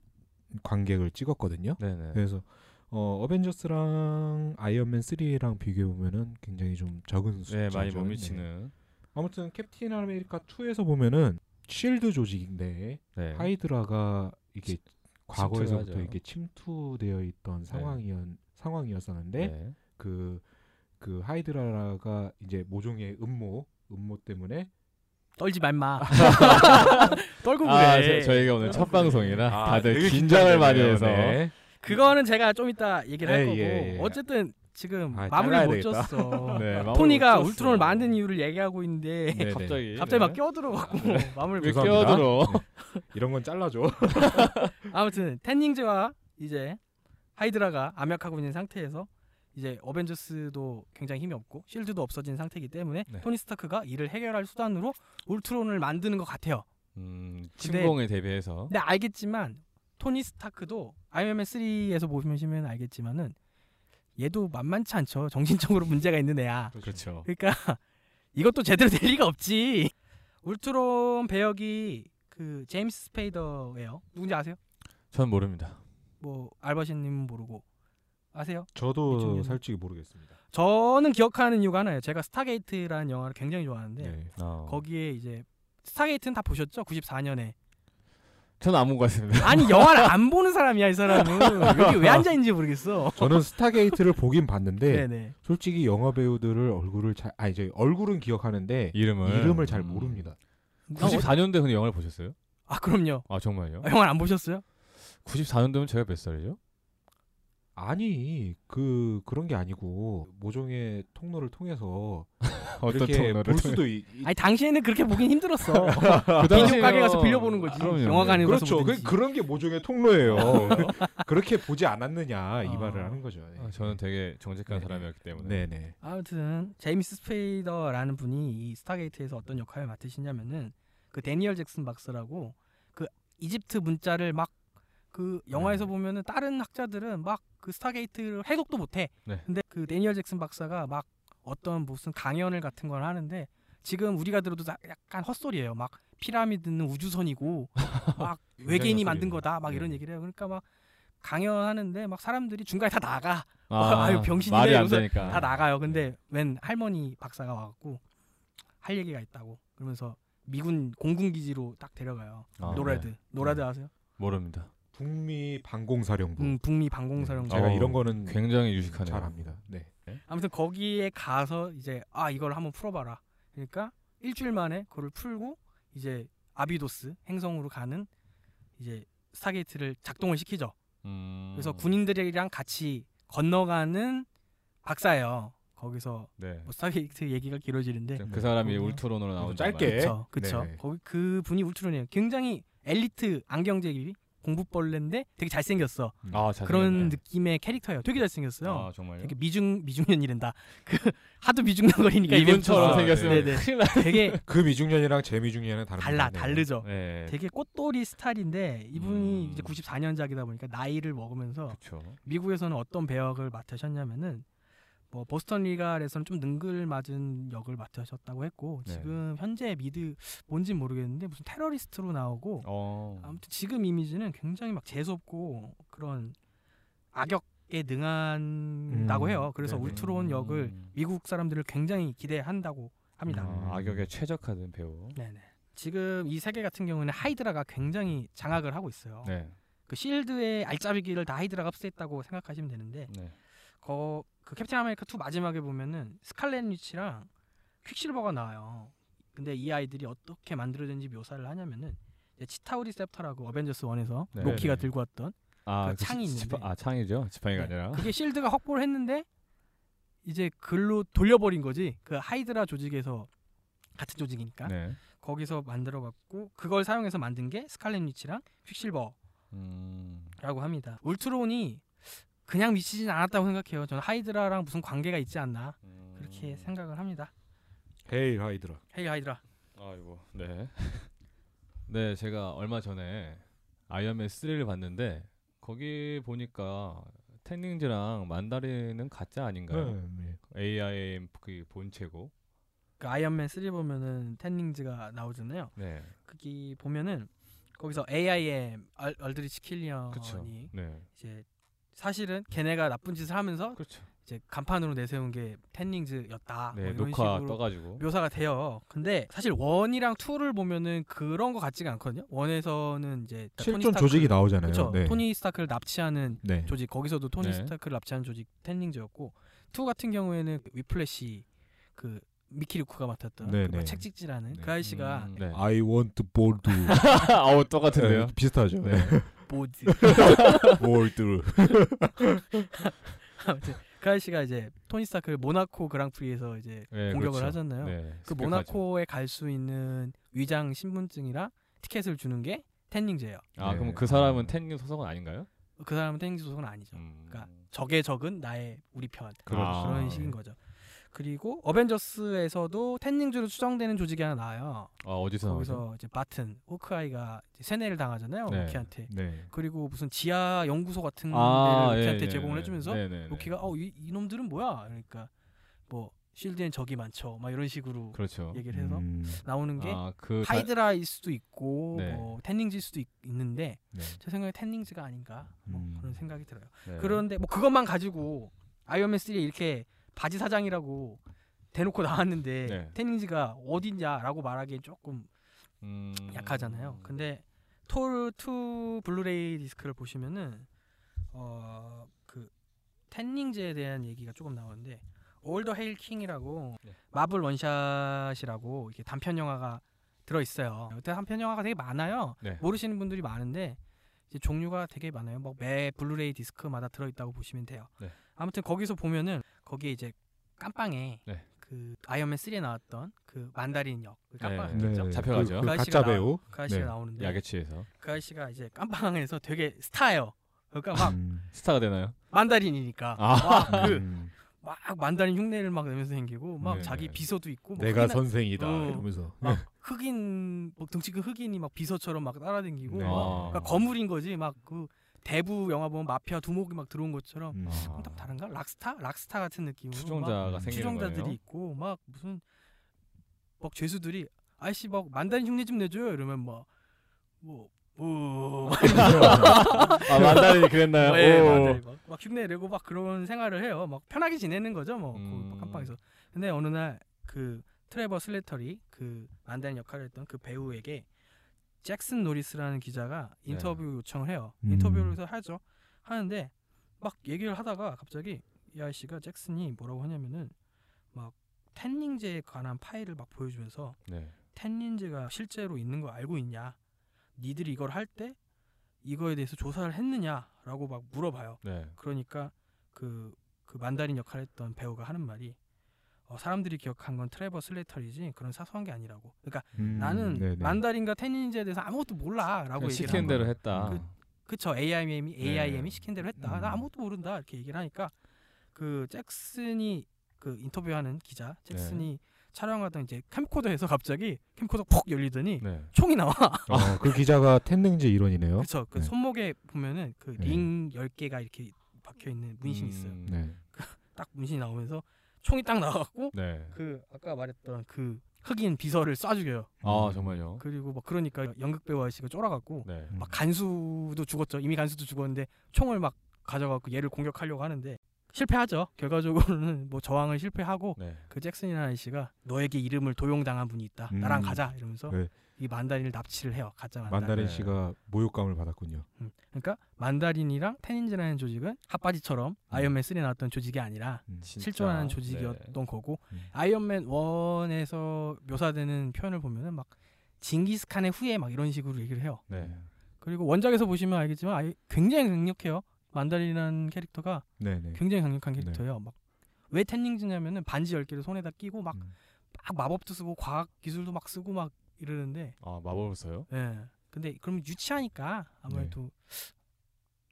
관객을 찍었거든요. 네네. 그래서 어 어벤져스랑 아이언맨 3랑 비교해 보면은 굉장히 좀 적은 숫자죠. 네 많이 못 네. 미치는. 아무튼 캡틴 아메리카 2에서 보면은 쉴드 조직인데 네. 하이드라가 이게 과거에서부터. 이렇게 침투되어 있던 상황이었 상황이었었는데 네. 그, 그 하이드라가 이제 모종의 음모, 음모 때문에 떨지 말마 떨고 그래 아 저, 저희가 오늘 첫 방송이라 아, 다들 긴장을 많이. 해서 네. 그거는 제가 좀 이따 얘기를 할 예, 거고 예, 예. 어쨌든 지금 아, 마무리 못. 졌어 네, 마무리 토니가. 울트론을 만든 이유를 얘기하고 있는데 네, 네. 갑자기 갑자기 막 네. 끼어들어 갖고 마무리 왜 못. 끼어들어? 네. 이런 건 잘라줘. 아무튼 텐닝즈와 이제 하이드라가 암약하고 있는 상태에서 이제 어벤져스도 굉장히 힘이 없고 실드도 없어진 상태이기 때문에 네. 토니 스타크가 이를 해결할 수단으로 울트론을 만드는 것 같아요. 음, 근데- 침공에 대비해서 근데 알겠지만 토니 스타크도 아이언맨 3에서 보시면 알겠지만은 얘도 만만치 않죠. 정신적으로 문제가 있는 애야. 그렇죠. 그러니까 이것도 제대로 될 리가 없지. 울트론 배역이 그 제임스 스페이더예요. 누군지 아세요? 전 모릅니다. 뭐 알바신님은 모르고 아세요? 저도 2000년. 솔직히 모르겠습니다. 저는 기억하는 이유가 하나예요. 제가 스타게이트라는 영화를 굉장히 좋아하는데 네. 어. 거기에 이제 스타게이트는 다 보셨죠? 94년에. 저는 안 본 것 같습니다. 아니 영화를 안 보는 사람이야 이 사람은 여기 왜 앉아 있는지 모르겠어. 저는 스타게이트를 보긴 봤는데 네네. 솔직히 영화 배우들을 얼굴을 잘 아니 이제 얼굴은 기억하는데 이름을 이름을 잘 음. 모릅니다. 94년대 근데 영화를 보셨어요? 아 그럼요. 아 정말요? 아, 영화를 안 보셨어요? 94년도면 제가 몇 살이죠? 아니 그 그런 게 아니고 모종의 통로를 통해서 어떤 통로를 볼 수도 있, 아니 당시에는 그렇게 보긴 힘들었어. 그 비디오. 가게 가서 빌려보는 거지. 그럼요. 영화관에 가서 그렇죠. 그. 그런 게 모종의 통로예요. 그렇게 보지 않았느냐 이 어. 말을 하는 거죠. 네. 아, 저는 되게 정직한 네. 사람이었기 때문에. 네네. 아무튼 제임스 스페이더라는 분이 이 스타게이트에서 어떤 역할을 맡으시냐면은 그 데니얼 잭슨 박사라고 그 이집트 문자를 막 그 영화에서 네. 보면은 다른 학자들은 막 그 스타게이트를 해독도 못해. 네. 근데 그 데니얼 잭슨 박사가 막 어떤 무슨 강연을 같은 걸 하는데 지금 우리가 들어도 다 약간 헛소리예요. 막 피라미드는 우주선이고 막 외계인이 만든. 거다 막 이런 네. 얘기를 해요. 그러니까 막 강연하는데 막 사람들이 중간에 다 나가. 아, 아유, 병신이네 말이 안 이러면서 되니까. 다 나가요. 근데 웬 할머니 박사가 와갖고 할 얘기가 있다고 그러면서 미군 공군 기지로 딱 데려가요. 아, 노라드, 네. 노라드 아세요? 모릅니다. 북미 방공사령부. 음, 북미 방공사령부. 제가 어, 이런 거는 굉장히 유식하네요. 잘 압니다. 네. 아무튼 거기에 가서 이제 아 이걸 한번 풀어봐라. 그러니까 일주일 만에 그걸 풀고 이제 아비도스 행성으로 가는 이제 스타게이트를 작동을 시키죠. 음. 그래서 군인들이랑 같이 건너가는 박사예요. 거기서 네. 뭐 스타게이트 얘기가 길어지는데 그 사람이 울트론으로 나온 짧게. 그쵸 그쵸 네. 거기 그 분이 울트론이에요. 굉장히 엘리트 안경잡이 공부벌레인데 되게 잘생겼어. 아, 잘 그런 생겼네. 느낌의 캐릭터예요. 되게 잘생겼어요. 아, 정말요? 되게 미중 미중년이란다. 그 하도 미중년거리니까 이분처럼 아, 생겼으면 네네. 큰일 나. 되게 그 미중년이랑 제 미중년은 다른 달라. 다르죠. 네. 되게 꽃돌이 스타일인데 이분이 음. 이제 94년작이다 보니까 나이를 먹으면서 그렇죠. 미국에서는 어떤 배역을 맡으셨냐면은 뭐 보스턴 리갈에서는 좀 능글맞은 역을 맡으셨다고 했고 네. 지금 현재 미드 뭔진 모르겠는데 무슨 테러리스트로 나오고 어. 아무튼 지금 이미지는 굉장히 막 재수없고 그런 악역에 능한다고 음, 해요. 그래서 네네. 울트론 역을 음. 미국 사람들을 굉장히 기대한다고 합니다. 음. 아, 악역에 최적화된 배우. 네네. 지금 이 세계 같은 경우는 하이드라가 굉장히 장악을 하고 있어요. 네. 그 실드의 알짜배기를 다 하이드라가 흡수했다고 생각하시면 되는데 네. 거, 그 캡틴 아메리카 2 마지막에 보면은 스칼렛 위치랑 퀵실버가 나와요. 근데 이 아이들이 어떻게 만들어진지 묘사를 하냐면은 이제 치타우리 scepter라고 어벤져스 1에서 네. 로키가 네. 들고 왔던 아, 그 창이 지- 있는데. 지팡- 아, 창이죠. 지팡이가 네. 아니라. 그게 실드가 확보를 했는데 이제 글로 돌려버린 거지. 그 하이드라 조직에서 같은 조직이니까 네. 거기서 만들어 갖고 그걸 사용해서 만든 게 스칼렛 위치랑 퀵실버라고 음. 합니다. 울트론이 그냥 미치진 않았다고 생각해요. 저는 하이드라랑 무슨 관계가 있지 않나 그렇게 음. 생각을 합니다. Hail 하이드라. 헤이 하이드라. 아이고. 네. 네, 제가 얼마 전에 아이언맨 3를 봤는데 거기 보니까 텐링즈랑 만다린은 가짜 아닌가요? 네. AIM 그 본체고. 그 아이언맨 3 보면은 텐링즈가 나오잖아요. 네. 거기 보면은 거기서 AIM 알, 알드리치 킬리언이. 네. 이제 사실은 걔네가 나쁜 짓을 하면서 그렇죠. 이제 간판으로 내세운 게 텐링즈였다. 네, 뭐 이런 녹화 식으로 떠가지고. 묘사가 돼요. 근데 사실 one이랑 two를 보면은 그런 거 같지가 않거든요. one에서는 이제 토니 실존 스타크- 조직이 나오잖아요. 그쵸. 네. 토니 스타크를 납치하는 네. 조직 거기서도 토니 네. 스타크를 납치하는 조직 텐링즈였고 two 같은 경우에는 위플래시 그 미키 루크가 맡았던 네, 그 네. 채찍질하는 네. 그 아저씨가 음, 네. I want bold. 아우 똑같은데요. 네, 비슷하죠. 네. 보드 bold. 아무튼 그 아저씨가 이제 토니 스타크를 모나코 그랑프리에서 이제 네, 공격을 그렇죠. 하잖아요. 네, 그. 모나코에 갈 수 있는 위장 신분증이랑 티켓을 주는 게 텐닝즈예요. 아, 네. 그럼 그 사람은 텐닝 소속은 아닌가요? 그 사람은 텐닝즈 소속은 아니죠. 음. 그러니까 적의 적은 나의 우리 편 그렇죠. 그런 아, 식인 네. 거죠. 그리고 어벤져스에서도 텐닝즈로 추정되는 조직이 하나 나와요. 아, 어디서 나오죠? 거기서 이제 바튼 호크아이가 이제 세뇌를 당하잖아요. 네. 로키한테. 네. 그리고 무슨 지하 연구소 같은 아, 데를 예, 로키한테 예, 제공을 예. 해주면서 네, 네, 네. 로키가 어 이, 이놈들은 뭐야? 그러니까 뭐 실드엔 적이 많죠. 막 이런 식으로 그렇죠. 얘기를 해서 음, 나오는 게 아, 그 다- 하이드라일 수도 있고 네. 뭐 텐닝즈일 수도 있, 는데 네. 제 생각에 텐닝즈가 아닌가 뭐 음. 그런 생각이 들어요. 네. 그런데 뭐 그것만 가지고 아이언맨 3에 이렇게 바지 사장이라고 대놓고 나왔는데 네. 텐링즈가 어딨냐라고 말하기엔 조금 음... 약하잖아요. 근데 토르 2 블루레이 디스크를 보시면은 어 그 텐링즈에 대한 얘기가 조금 나오는데 All Hail the King이라고 네. 마블 One-Shot이라고 이렇게 단편 영화가 들어 있어요. 이때 단편 영화가 되게 많아요. 네. 모르시는 분들이 많은데 이제 종류가 되게 많아요. 뭐 매 블루레이 디스크마다 들어 있다고 보시면 돼요. 네. 아무튼 거기서 보면은 거기에 이제 깜빵에 네. 그 아이언맨 3에 나왔던 그 만다린 역, 그 깜빵 네. 있죠. 잡혀가죠. 그, 그그 아저씨가 가짜 배우. 그 아저씨가 네. 나오는데 야게치에서 그 아저씨가 이제 깜빵에서 되게 스타예요. 그러니까 막 음. 스타가 되나요? 만다린이니까 아. 막 그 음. 막 만다린 흉내를 막 내면서 생기고 막 네, 자기 네. 비서도 있고 막 내가 흑인, 선생이다 어. 이러면서. 막 흑인 뭐 등치 큰 흑인이 막 비서처럼 막 따라다니고 네. 막 아. 그러니까 거물인 거지 막 그 대부 영화 보면 마피아 두목이 막 들어온 것처럼 음. 아. 좀 다른가 rock star rock star 같은 느낌으로 막 추종자가 막 생기는 추종자들이 거예요. 있고 막 무슨 막 죄수들이 아저씨 막 만다린 흉내 좀 내줘요 이러면 막뭐 뭐, 아 만다린이 그랬나요? 예, 오. 만다린 막, 막 흉내 내고 막 그런 생활을 해요. 막 편하게 지내는 거죠, 뭐 음. 그 깜빵에서. 근데 어느 날 그 트레버 슬래터리 그 만다린 역할을 했던 그 배우에게 잭슨 노리스라는 기자가 인터뷰 요청을 해요. 음. 인터뷰를 해서 하죠. 하는데 막 얘기를 하다가 갑자기 이 아저씨가 잭슨이 뭐라고 하냐면은 막 텐링즈에 관한 파일을 막 보여주면서 네. 텐링즈가 실제로 있는 거 알고 있냐? 니들이 이걸 할 때 이거에 대해서 조사를 했느냐라고 막 물어봐요. 네. 그러니까 그, 그 만다린 역할을 했던 배우가 하는 말이 어, 사람들이 기억한 건 트레버 슬레이터이지 그런 사소한 게 아니라고. 그러니까 음, 나는 네네. 만다린과 텐링즈에 대해서 아무것도 몰라라고 시킨 한 대로. 했다. 그- 그쵸 AIM이 AIM이 네. 시킨 대로 했다. 음. 나 아무것도 모른다 이렇게 얘기를 하니까 그 잭슨이 그 인터뷰하는 기자 잭슨이 네. 촬영하던 이제 캠코더에서 갑자기 캠코더 폭 열리더니 네. 총이 나와. 어, 그 기자가 텐능제 일원이네요. 그렇죠. 그 네. 손목에 보면은 그 네. 링 10개가 이렇게 박혀 있는 문신이 있어요. 음, 네. 딱 문신이 나오면서 총이 딱 나와갖고 네. 그 아까 말했던 그 흑인 비서를 쏴 죽여요. 아 정말요. 그리고 막 그러니까 연극 배우 아저씨가 쫄아갖고 네. 음. 막 간수도 죽었죠. 이미 간수도 죽었는데 총을 막 가져갖고 얘를 공격하려고 하는데 실패하죠. 결과적으로는 뭐 저항을 실패하고 네. 그 잭슨이라는 아저씨가 너에게 이름을 도용당한 분이 있다. 나랑 음. 가자 이러면서 네. 이 만다린을 납치를 해요. 가짜 만다린. 만다린 네. 씨가 모욕감을 받았군요. 음. 그러니까 만다린이랑 테닌즈라는 조직은 핫바지처럼 아이언맨 3에 나왔던 조직이 아니라 음. 실존하는 네. 조직이었던 거고 음. 아이언맨 1에서 묘사되는 표현을 보면은 막 징기스칸의 후예 막 이런 식으로 얘기를 해요. 네. 그리고 원작에서 보시면 알겠지만 아이, 굉장히 강력해요. 만다린이라는 캐릭터가 네네. 굉장히 강력한 캐릭터예요. 막 왜 텐닝즈냐면은 반지 10개를 손에다 끼고 막, 음. 막 마법도 쓰고 과학 기술도 막 쓰고 막 이러는데 아 마법을 써요? 예. 근데 그러면 유치하니까 아무래도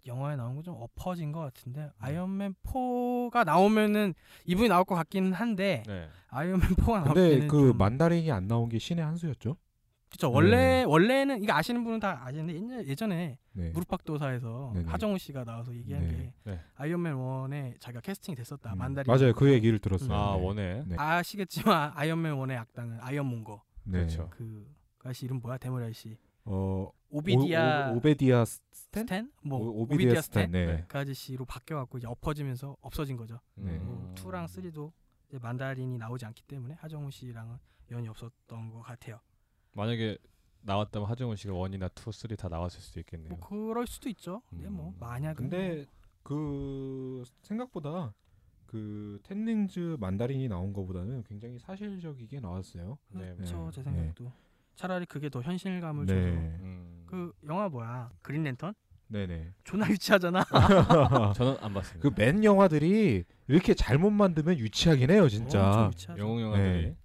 영화에 나온 거 좀 엎어진 것 같은데 아이언맨 4가 나오면은 이분이 나올 것 같기는 한데 네. 아이언맨 4가 나올 근데 그 좀 만다린이 안 나온 게 신의 한 수였죠? 그쵸 원래 원래는 이거 아시는 분은 다 아시는데 예전에 네. 무릎팍도사에서 네네. 하정우 씨가 나와서 얘기한 네. 게 네. 아이언맨 1에 자기가 캐스팅이 됐었다 음. 만다린 맞아요. 그 얘기를 들었어요. 아 네. 네. 아시겠지만 아이언맨 1의 악당은 아이언몬거 네. 그렇죠. 그 아저씨 이름 뭐야 대머리 아저씨 어 오비디아 오, 베디아 스탠? 스탠? 뭐 오- 오비디아, 스탠? 네. 네. 그 아저씨로 바뀌어갖고 이제 엎어지면서 없어진 거죠. 네. 음. 뭐 2랑 3도 이제 만다린이 나오지 않기 때문에 하정우 씨랑은 연이 없었던 것 같아요. 만약에 나왔다면 하정우 씨가 one이나 two, three 다 나왔을 수도 있겠네요. 뭐 그럴 수도 있죠. 근데 뭐 음. 만약은 근데 그 생각보다 그 텐링즈 만다린이 나온 거보다는 굉장히 사실적이게 나왔어요. 네. 그렇죠. 제 네. 생각도 차라리 그게 더 현실감을 네. 줘서 음. 그 영화 뭐야 그린 랜턴? 네네. 존나 유치하잖아. 저는 안 봤습니다. 그맨 영화들이 이렇게 잘못 만들면 유치하긴 해요, 진짜. 유치하죠. 영웅 영화들이 네.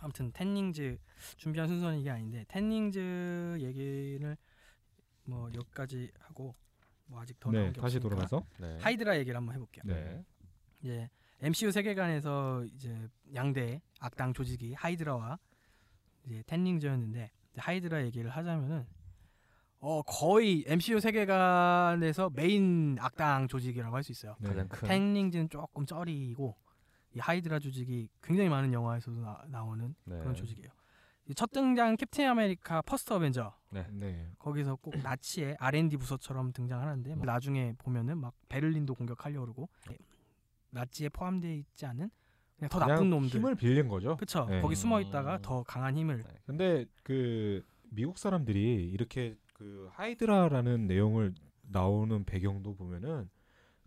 아무튼 텐닝즈 준비한 순서는 이게 아닌데 텐닝즈 얘기를 뭐 여기까지 하고 뭐 아직 더 네, 나온 게 다시 없으니까 돌아가서 네. 하이드라 얘기를 한번 해볼게요. 네. 이제 MCU 세계관에서 이제 양대 악당 조직이 하이드라와 이제 텐닝즈였는데 이제 하이드라 얘기를 하자면은 어 거의 MCU 세계관에서 메인 악당 조직이라고 할 수 있어요. 네. 가장 큰 텐링즈는 조금 쩌리고 이 하이드라 조직이 굉장히 많은 영화에서도 나, 오는 네. 그런 조직이에요. 이첫 등장 캡틴 아메리카 퍼스트 어벤져 네. 거기서 꼭 나치의 R&D 부서처럼 등장하는데 뭐 나중에 보면은 막 베를린도 공격하려고 그러고 나치에 포함되어 있지 않은 그냥 더 나쁜 그냥 놈들 힘을 빌린 거죠. 그쵸 네. 거기 숨어 있다가 음. 더 강한 힘을 네. 근데 그 미국 사람들이 이렇게 그 하이드라라는 내용을 나오는 배경도 보면은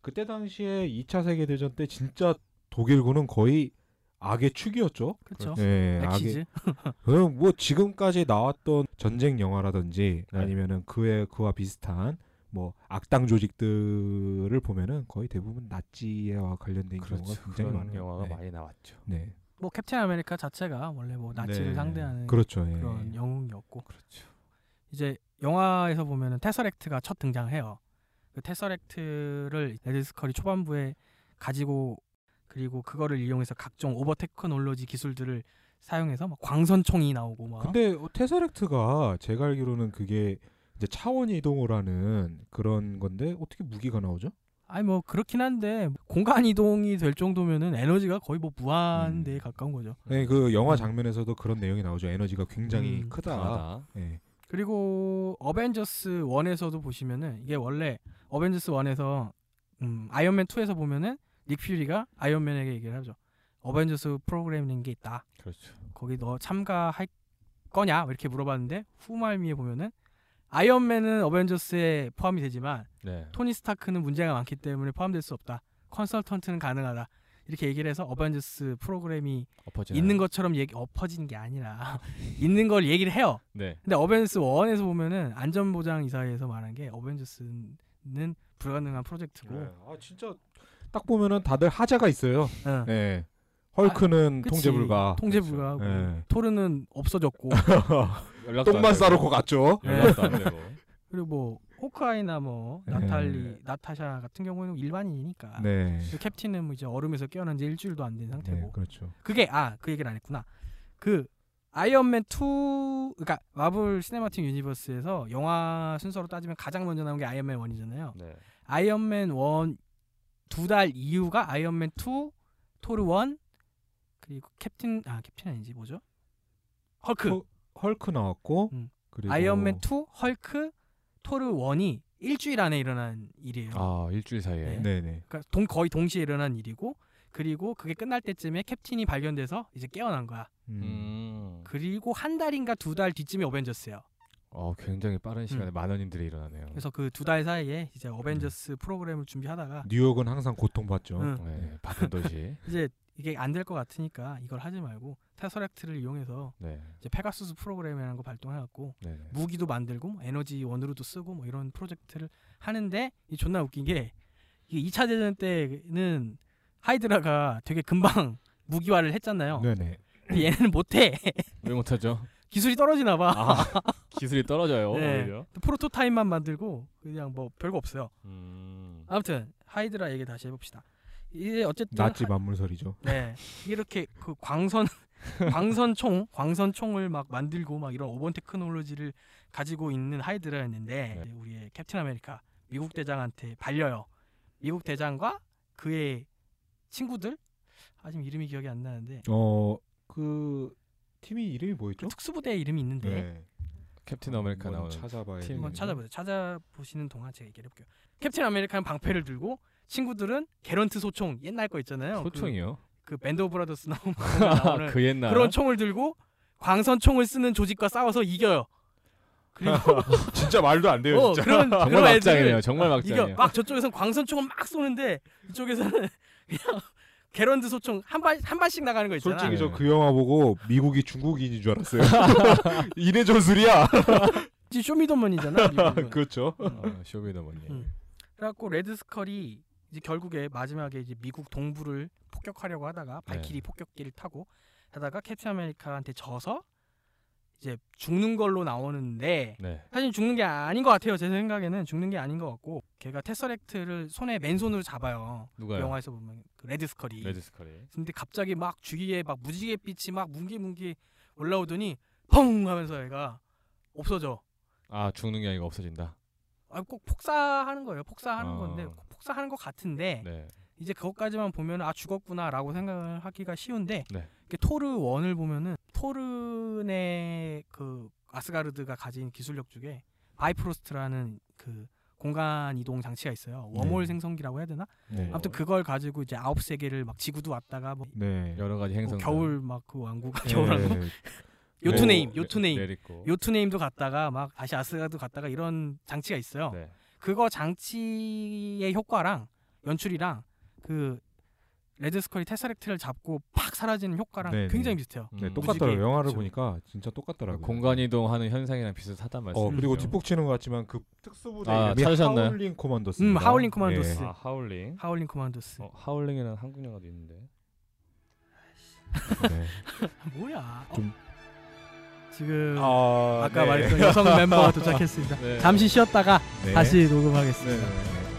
그때 당시에 2차 세계 대전 때 진짜 독일군은 거의 악의 축이었죠. 그쵸 네, 악의 Axis 그럼 뭐 지금까지 나왔던 전쟁 영화라든지 네. 아니면은 그에 그와 비슷한 뭐 악당 조직들을 보면은 거의 대부분 나치와 관련된 그렇죠. 경우가 굉장히 많아요. 영화가 네. 많이 나왔죠. 네. 뭐 캡틴 아메리카 자체가 원래 뭐 나치를 네. 상대하는 그렇죠. 예. 그런 영웅이었고 그렇죠. 이제 영화에서 보면은 테서렉트가 첫 등장해요. 그 테서렉트를 레드 스컬이 초반부에 가지고 그리고 그거를 이용해서 각종 오버 테크놀로지 기술들을 사용해서 막 광선총이 나오고 막 근데 어, 테서렉트가 제가 알기로는 그게 이제 차원 이동을 하는 그런 건데 어떻게 무기가 나오죠? 아니 뭐 그렇긴 한데 공간 이동이 될 정도면은 에너지가 거의 뭐 무한대에 음. 가까운 거죠. 네, 그 영화 음. 장면에서도 그런 내용이 나오죠. 에너지가 굉장히 음, 크다. 강하다. 예. 그리고 어벤져스 1에서도 보시면은 이게 원래 어벤져스 1에서 음, 아이언맨 2에서 보면은 닉 퓨리가 아이언맨에게 얘기를 하죠. 어벤져스 프로그램인 게 있다. 그렇죠. 거기 너 참가할 거냐? 이렇게 물어봤는데 후말미에 보면은 아이언맨은 어벤져스에 포함이 되지만 네. 토니 스타크는 문제가 많기 때문에 포함될 수 없다. 컨설턴트는 가능하다. 이렇게 얘기를 해서 어벤져스 프로그램이 엎어지나요? 있는 것처럼 얘기 엎어지는 게 아니라 있는 걸 얘기를 해요. 네. 근데 어벤져스 1에서 보면은 안전보장 이사회에서 말한 게 어벤져스는 불가능한 프로젝트고 네. 아 진짜 딱 보면은 다들 하자가 있어요. 응. 네. 헐크는 아. 통제 불가. 통제 불가하고 네. 토르는 없어졌고 똥만 싸놓고 갔죠. 그리고 뭐 호크아이나 뭐 네. 나탈리 나타샤 같은 경우는 일반인이니까 네. 그리고 캡틴은 뭐 이제 얼음에서 깨어난 지 일주일도 안 된 상태고 네, 그렇죠. 그게 아 그 얘기를 안 했구나 그 아이언맨 2 그러니까 마블 시네마틱 유니버스에서 영화 순서로 따지면 가장 먼저 나온 게 아이언맨 1이잖아요 네. 아이언맨 1 두 달 이후가 아이언맨 2 토르 1 그리고 캡틴 아 캡틴 아니지 뭐죠 헐크 헐- 헐크 나왔고 음. 그리고 아이언맨 2 헐크 토르 1이 일주일 안에 일어난 일이에요 아 일주일 사이에. 네. 네네. 그러니까 동, 거의 동시에 일어난 일이고 그리고 그게 끝날 때쯤에 캡틴이 발견돼서 이제 깨어난 거야. 음. 음. 그리고 한 달인가 두 달 뒤쯤에 어벤져스예요. 어 굉장히 빠른 시간에 많은 일들이 일어나네요. 그래서 그 두 달 사이에 이제 어벤져스 프로그램을 준비하다가 뉴욕은 항상 고통받죠. 응. 네. 바쁜 도시. 이제 이게 안 될 것 같으니까 이걸 하지 말고 테서렉트를 이용해서 네. 이제 페가수스 프로그램이라는 거 발동해갖고 네. 네. 무기도 만들고 뭐 에너지 원으로도 쓰고 뭐 이런 프로젝트를 하는데 이 존나 웃긴 게 이게 2차 대전 때는 하이드라가 되게 금방 무기화를 했잖아요. 네네. 얘는 못해. 왜 못하죠? 기술이 떨어지나 봐. 아 기술이 떨어져요. 네. 오히려. 프로토타입만 만들고 그냥 뭐 별거 없어요. 음. 아무튼 하이드라 얘기 다시 해봅시다. 이제 어쨌든 나치 만물설이죠. 네 이렇게 그 광선 광선총 광선총을 막 만들고 막 이런 오버 테크놀로지를 가지고 있는 하이드라였는데 네. 우리의 캡틴 아메리카 미국 대장한테 발려요. 미국 대장과 그의 친구들 아 지금 이름이 기억이 안 나는데 어 그 팀이 이름이 뭐였죠? 특수부대 이름이 있는데 네. 캡틴 아메리카 한번 나오는 찾아봐야 팀. 한번. 찾아보세요. 찾아보시는 동안 제가 얘기를 해볼게요. 캡틴 아메리카는 방패를 들고 친구들은 개런드 소총 옛날 거 있잖아요. 소총이요. 그, 그 밴드 오브 브라더스 나오는 나오는 그 옛날. 그런 총을 들고 광선 총을 쓰는 조직과 싸워서 이겨요. 그리고 진짜 말도 안 돼요. 어, 진짜. 그런 정말 그런 막장이네요. 정말 막장이에요. 막 저쪽에서는 광선총을 막 쏘는데 이쪽에서는 그냥 개런드 소총 한 발 한 발씩 나가는 거 있잖아. 솔직히 네. 저그 영화 보고 미국이 중국인인 줄 알았어요. 인해전술이야. 지금 쇼미더머니잖아. 미국은. 그렇죠. 어, show me the money. 음. 그래갖고 레드 스컬이 이제 결국에 마지막에 이제 미국 동부를 폭격하려고 하다가 발키리 네. 폭격기를 타고 하다가 캡틴 아메리카한테 져서 이제 죽는 걸로 나오는데 네. 사실 죽는 게 아닌 것 같아요. 제 생각에는 죽는 게 아닌 것 같고 걔가 테서렉트를 손에 맨손으로 잡아요. 그 누가요? 영화에서 보면 그 레드 스컬이. 레드 스컬이. 근데 갑자기 막 주위에 막 무지개 빛이 막 뭉게뭉게 올라오더니 펑 하면서 얘가 없어져. 아 죽는 게 아니고 없어진다. 아, 꼭 폭사하는 거예요. 폭사하는 어. 건데 폭사하는 것 같은데 네. 이제 그것까지만 보면 아 죽었구나라고 생각을 하기가 쉬운데 네. 토르 원을 보면은 토르의 그 아스가르드가 가진 기술력 중에 바이프로스트라는 그 공간 이동 장치가 있어요. 웜홀 네. 생성기라고 해야 되나? 네. 아무튼 그걸 가지고 이제 아홉 세계를 막 지구도 왔다가 뭐 네. 여러 가지 행성. 겨울 막 그 왕국가 네. 겨울 왕국 요툰헤임 요툰헤임 내리고. 요툰헤임도 갔다가 막 다시 아스가르드 갔다가 이런 장치가 있어요. 네. 그거 장치의 효과랑 연출이랑 그 레드 스컬이 테서렉트를 잡고 팍 사라지는 효과랑 네네. 굉장히 비슷해요. 네, 음. 똑같더라고요. 무지개. 영화를 그렇죠. 보니까 진짜 똑같더라고요. 공간 이동하는 현상이랑 비슷하단 말씀이죠. 어 그리고 뒷북 치는 것 같지만 그 특수부대 아, 이름이 찾으셨나요? 하울링 코만도스. 음, 하울링 코만도스. 아 하울링. 하울링 코만도스. 어, 하울링이라는 한국 영화도 있는데. 네. 뭐야? 어? 좀- 지금 아, 아까 네. 말했던 여성 멤버가 도착했습니다. 네. 잠시 쉬었다가 네. 다시 녹음하겠습니다. 네.